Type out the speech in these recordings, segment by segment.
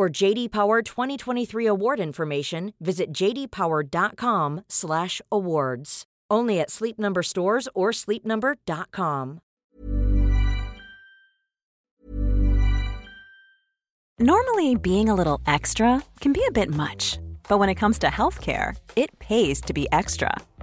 For JD Power 2023 award information, visit jdpower.com/awards. Only at Sleep Number stores or sleepnumber.com. Normally, being a little extra can be a bit much, but when it comes to healthcare, it pays to be extra.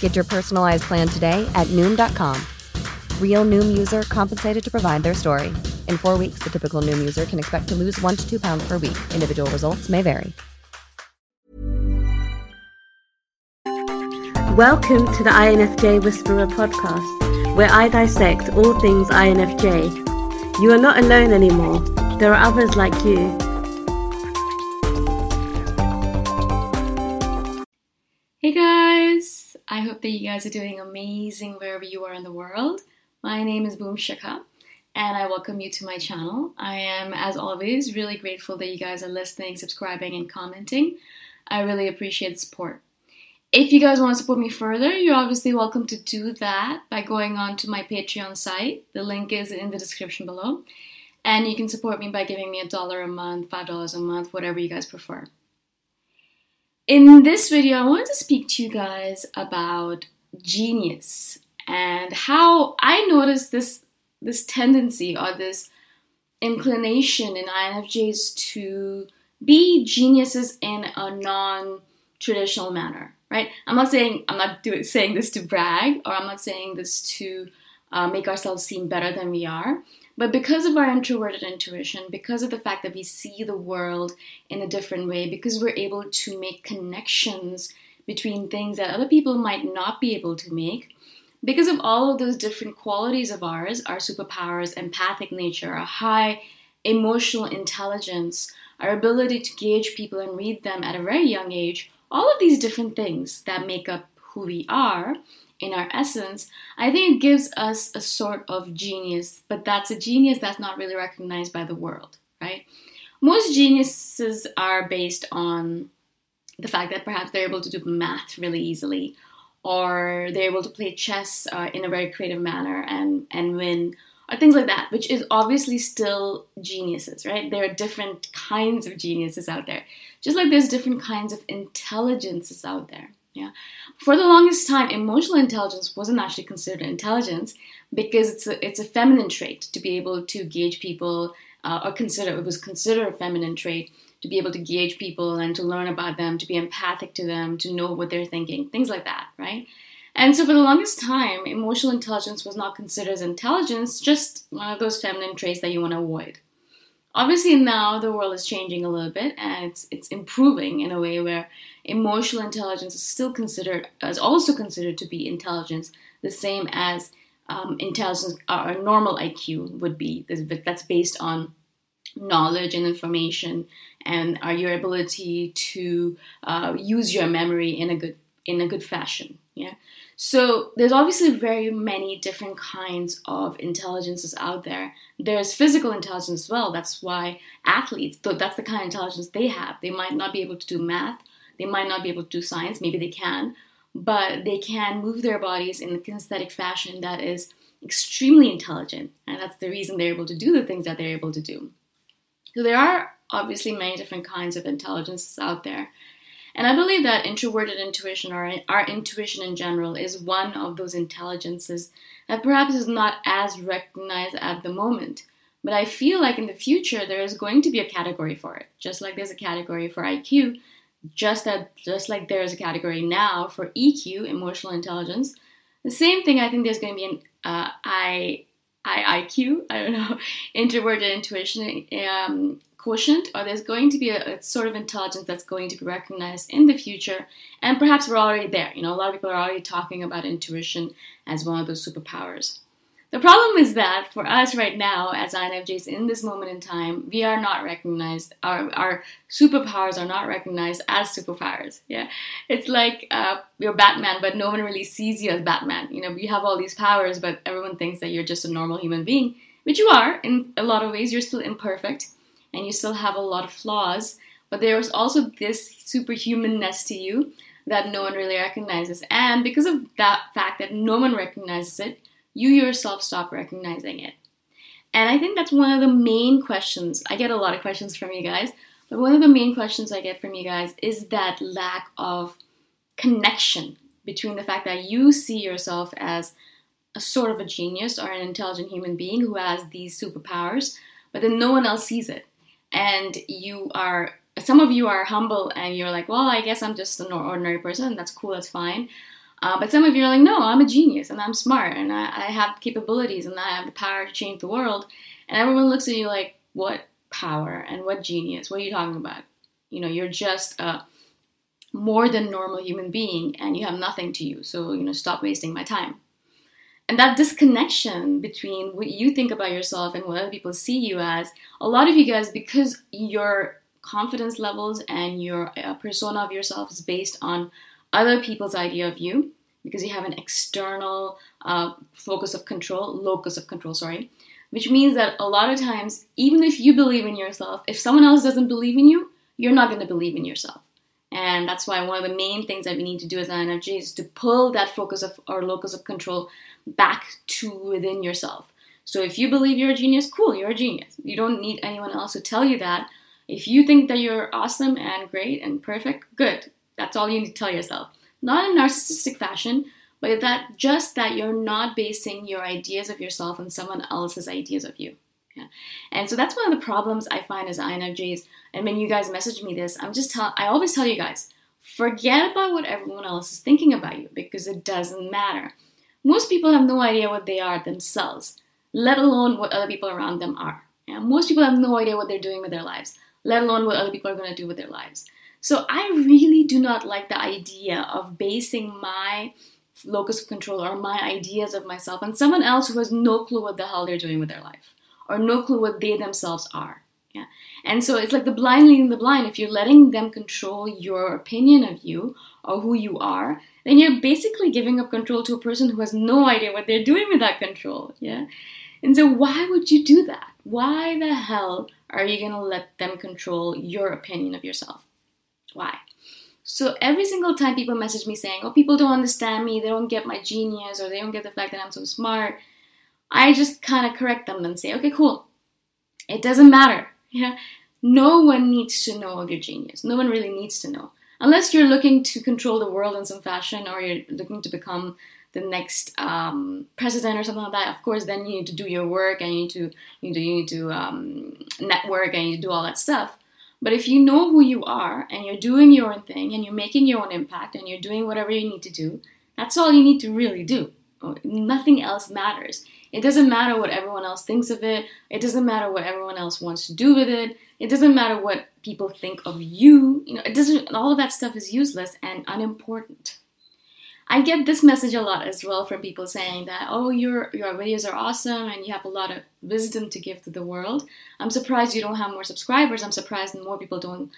Get your personalized plan today at Noom.com. Real Noom user compensated to provide their story. In four weeks, the typical Noom user can expect to lose one to two pounds per week. Individual results may vary. Welcome to the INFJ Whisperer podcast, where I dissect all things INFJ. You are not alone anymore, there are others like you. Hope that you guys are doing amazing wherever you are in the world. My name is Boom Shikha and I welcome you to my channel. I am, as always, really grateful that you guys are listening, subscribing, and commenting. I really appreciate the support. If you guys want to support me further, you're obviously welcome to do that by going on to my Patreon site. The link is in the description below. And you can support me by giving me a dollar a month, five dollars a month, whatever you guys prefer. In this video, I wanted to speak to you guys about genius and how I noticed this this tendency or this inclination in INFJs to be geniuses in a non-traditional manner right? I'm not saying I'm not doing, saying this to brag, or I'm not saying this to uh, make ourselves seem better than we are. But because of our introverted intuition, because of the fact that we see the world in a different way, because we're able to make connections between things that other people might not be able to make, because of all of those different qualities of ours, our superpowers, empathic nature, our high emotional intelligence, our ability to gauge people and read them at a very young age, all of these different things that make up who we are in our essence, I think it gives us a sort of genius, but that's a genius that's not really recognized by the world, right? Most geniuses are based on the fact that perhaps they're able to do math really easily, or they're able to play chess uh, in a very creative manner and, and win, or things like that, which is obviously still geniuses, right? There are different kinds of geniuses out there. Just like there's different kinds of intelligences out there, Yeah. For the longest time, emotional intelligence wasn't actually considered intelligence because it's a, it's a feminine trait to be able to gauge people uh, or consider it was considered a feminine trait to be able to gauge people and to learn about them, to be empathic to them, to know what they're thinking, things like that, right? And so for the longest time, emotional intelligence was not considered as intelligence, just one of those feminine traits that you want to avoid. Obviously now the world is changing a little bit and it's it's improving in a way where emotional intelligence is still considered is also considered to be intelligence, the same as um, intelligence or normal IQ would be. That's based on knowledge and information and are your ability to uh, use your memory in a good in a good fashion. Yeah. So there's obviously very many different kinds of intelligences out there. There's physical intelligence as well. That's why athletes, that's the kind of intelligence they have. They might not be able to do math, they might not be able to do science, maybe they can, but they can move their bodies in a kinesthetic fashion that is extremely intelligent. And that's the reason they're able to do the things that they're able to do. So there are obviously many different kinds of intelligences out there. And I believe that introverted intuition, or our intuition in general, is one of those intelligences that perhaps is not as recognized at the moment. But I feel like in the future there is going to be a category for it, just like there's a category for IQ, just that just like there is a category now for EQ, emotional intelligence. The same thing, I think there's going to be an uh, I, IIQ, I don't know, introverted intuition um, quotient, or there's going to be a, a, sort of intelligence that's going to be recognized in the future, and perhaps we're already there. You know, a lot of people are already talking about intuition as one of those superpowers. The problem is that for us right now, as INFJs in this moment in time, we are not recognized, our, our superpowers are not recognized as superpowers. Yeah. It's like uh, you're Batman, but no one really sees you as Batman. You know, you have all these powers, but everyone thinks that you're just a normal human being, which you are in a lot of ways. You're still imperfect and you still have a lot of flaws, but there's also this superhumanness to you that no one really recognizes. And because of that fact that no one recognizes it, you yourself stop recognizing it. And I think that's one of the main questions. I get a lot of questions from you guys, but one of the main questions I get from you guys is that lack of connection between the fact that you see yourself as a sort of a genius or an intelligent human being who has these superpowers, but then no one else sees it and you are some of you are humble and you're like, well, I guess I'm just an ordinary person. That's cool. That's fine. Uh, but some of you are like, no, I'm a genius and I'm smart and I, I, have capabilities and I have the power to change the world. And everyone looks at you like, what power and what genius? What are you talking about? You know, you're just a more than normal human being and you have nothing to you. So, you know, stop wasting my time. And that disconnection between what you think about yourself and what other people see you as, a lot of you guys, because your confidence levels and your uh, persona of yourself is based on other people's idea of you, because you have an external uh, focus of control, locus of control, sorry, which means that a lot of times, even if you believe in yourself, if someone else doesn't believe in you, you're not going to believe in yourself. And that's why one of the main things that we need to do as an INFJ is to pull that focus of or locus of control back to within yourself. So if you believe you're a genius, cool, you're a genius. You don't need anyone else to tell you that. If you think that you're awesome and great and perfect, good. That's all you need to tell yourself. Not in narcissistic fashion, but that just that you're not basing your ideas of yourself on someone else's ideas of you. Yeah. And so that's one of the problems I find as INFJs. And when you guys message me this, I'm just tell I always tell you guys, forget about what everyone else is thinking about you because it doesn't matter. Most people have no idea what they are themselves, let alone what other people around them are. Yeah? Most people have no idea what they're doing with their lives, let alone what other people are going to do with their lives. So I really do not like the idea of basing my locus of control or my ideas of myself on someone else who has no clue what the hell they're doing with their life or no clue what they themselves are. Yeah. And so it's like the blind leading the blind. If you're letting them control your opinion of you or who you are, then you're basically giving up control to a person who has no idea what they're doing with that control. Yeah. And so why would you do that? Why the hell are you gonna let them control your opinion of yourself? Why? So every single time people message me saying, "Oh, people don't understand me. They don't get my genius, or they don't get the fact that I'm so smart," I just kind of correct them and say, "Okay, cool. It doesn't matter. Yeah, no one needs to know of your genius. No one really needs to know. Unless you're looking to control the world in some fashion or you're looking to become the next um, president or something like that, of course, then you need to do your work and you need to you need to, you need to um, network and you do all that stuff. But if you know who you are and you're doing your own thing and you're making your own impact and you're doing whatever you need to do, that's all you need to really do. Nothing else matters. It doesn't matter what everyone else thinks of it. It doesn't matter what everyone else wants to do with it. It doesn't matter what people think of you. You know, it doesn't all of that stuff is useless and unimportant. I get this message a lot as well from people saying that, oh, your your videos are awesome and you have a lot of wisdom to give to the world. I'm surprised you don't have more subscribers. I'm surprised more people don't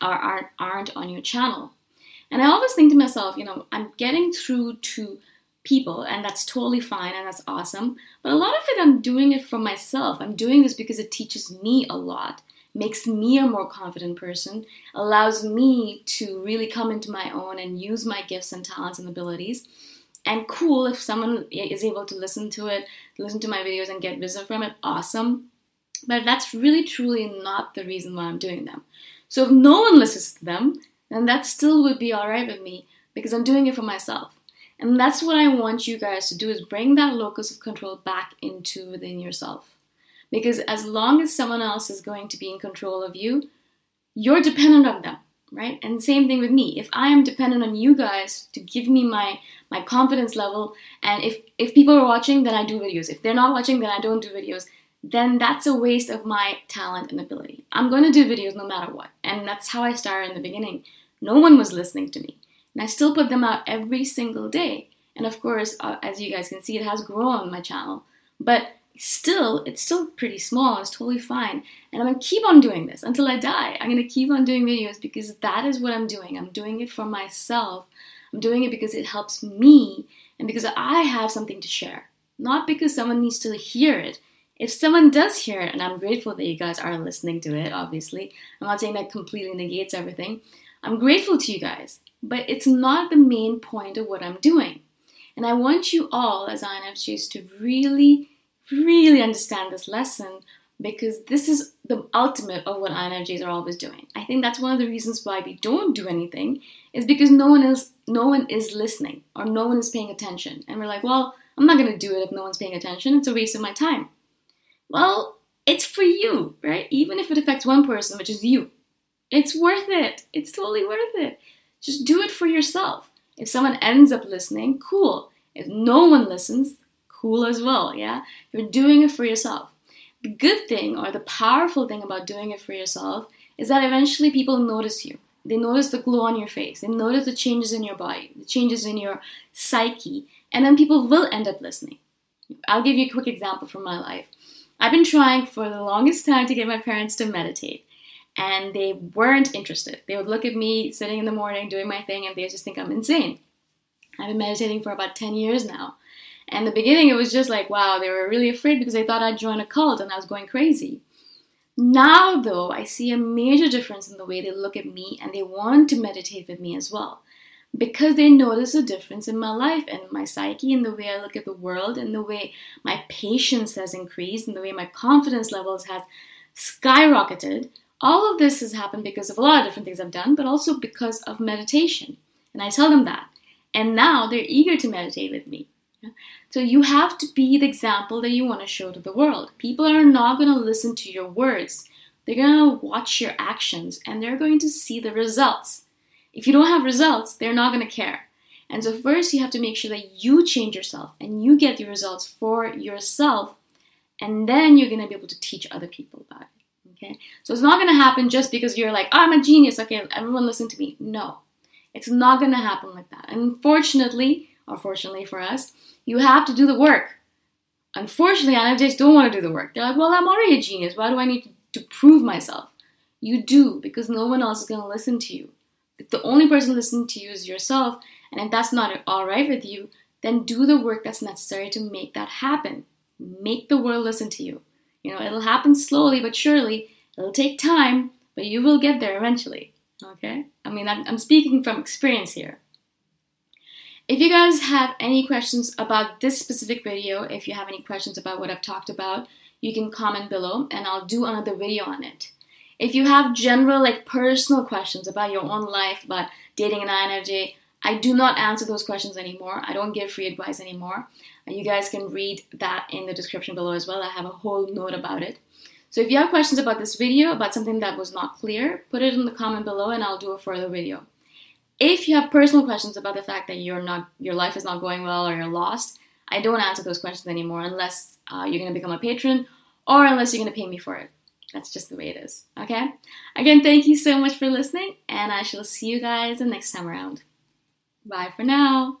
are, aren't aren't on your channel. And I always think to myself, you know, I'm getting through to people and that's totally fine and that's awesome. But a lot of it I'm doing it for myself. I'm doing this because it teaches me a lot makes me a more confident person, allows me to really come into my own and use my gifts and talents and abilities. And cool if someone is able to listen to it, listen to my videos and get wisdom from it, awesome. But that's really truly not the reason why I'm doing them. So if no one listens to them, then that still would be alright with me because I'm doing it for myself. And that's what I want you guys to do is bring that locus of control back into within yourself. Because as long as someone else is going to be in control of you, you're dependent on them, right? And same thing with me. If I am dependent on you guys to give me my my confidence level, and if if people are watching, then I do videos. If they're not watching, then I don't do videos. Then that's a waste of my talent and ability. I'm going to do videos no matter what, and that's how I started in the beginning. No one was listening to me, and I still put them out every single day. And of course, uh, as you guys can see, it has grown my channel. But still, it's still pretty small. It's totally fine. And I'm gonna keep on doing this until I die. I'm gonna keep on doing videos because that is what I'm doing. I'm doing it for myself. I'm doing it because it helps me and because I have something to share, not because someone needs to hear it. If someone does hear it, and I'm grateful that you guys are listening to it, obviously, I'm not saying that completely negates everything. I'm grateful to you guys, but it's not the main point of what I'm doing. And I want you all, as INFJs, to really really understand this lesson because this is the ultimate of what INFJs are always doing. I think that's one of the reasons why we don't do anything is because no one is no one is listening or no one is paying attention. And we're like, well, I'm not going to do it if no one's paying attention. It's a waste of my time. Well, it's for you, right? Even if it affects one person, which is you. It's worth it. It's totally worth it. Just do it for yourself. If someone ends up listening, cool. If no one listens, cool as well, yeah? You're doing it for yourself. The good thing or the powerful thing about doing it for yourself is that eventually people notice you. They notice the glow on your face. They notice the changes in your body, the changes in your psyche, and then people will end up listening. I'll give you a quick example from my life. I've been trying for the longest time to get my parents to meditate, and they weren't interested. They would look at me sitting in the morning doing my thing, and they just think I'm insane. I've been meditating for about 10 years now, and the beginning, it was just like, wow, they were really afraid because they thought I'd join a cult and I was going crazy. Now, though, I see a major difference in the way they look at me and they want to meditate with me as well. Because they notice a difference in my life and my psyche, and the way I look at the world, and the way my patience has increased, and the way my confidence levels has skyrocketed. All of this has happened because of a lot of different things I've done, but also because of meditation. And I tell them that. And now they're eager to meditate with me. So you have to be the example that you want to show to the world. People are not going to listen to your words. They're going to watch your actions and they're going to see the results. If you don't have results, they're not going to care. And so first you have to make sure that you change yourself and you get the results for yourself and then you're going to be able to teach other people about it. Okay? So it's not to happen just because you're like, oh, I'm a genius. Okay, everyone listen to me. No. It's not to happen like that. Unfortunately, or fortunately for us, you have to do the work. Unfortunately, INFJs don't want to do the work. They're like, well, I'm already a genius. Why do I need to prove myself? You do, because no one else is to listen to you. If the only person listening to you is yourself, and if that's not all right with you, then do the work that's necessary to make that happen. Make the world listen to you. You know, it'll happen slowly but surely. It'll take time, but you will get there eventually. Okay? I mean, I'm, speaking from experience here. If you guys have any questions about this specific video, if you have any questions about what I've talked about, you can comment below and I'll do another video on it. If you have general, like personal questions about your own life, about dating an INFJ, I do not answer those questions anymore. I don't give free advice anymore. You guys can read that in the description below as well. I have a whole note about it. So if you have questions about this video, about something that was not clear, put it in the comment below and I'll do a further video. If you have personal questions about the fact that you're not, your life is not going well or you're lost, I don't answer those questions anymore unless uh, you're going to become a patron or unless you're going to pay me for it. That's just the way it is. Okay? Again, thank you so much for listening, and I shall see you guys the next time around. Bye for now.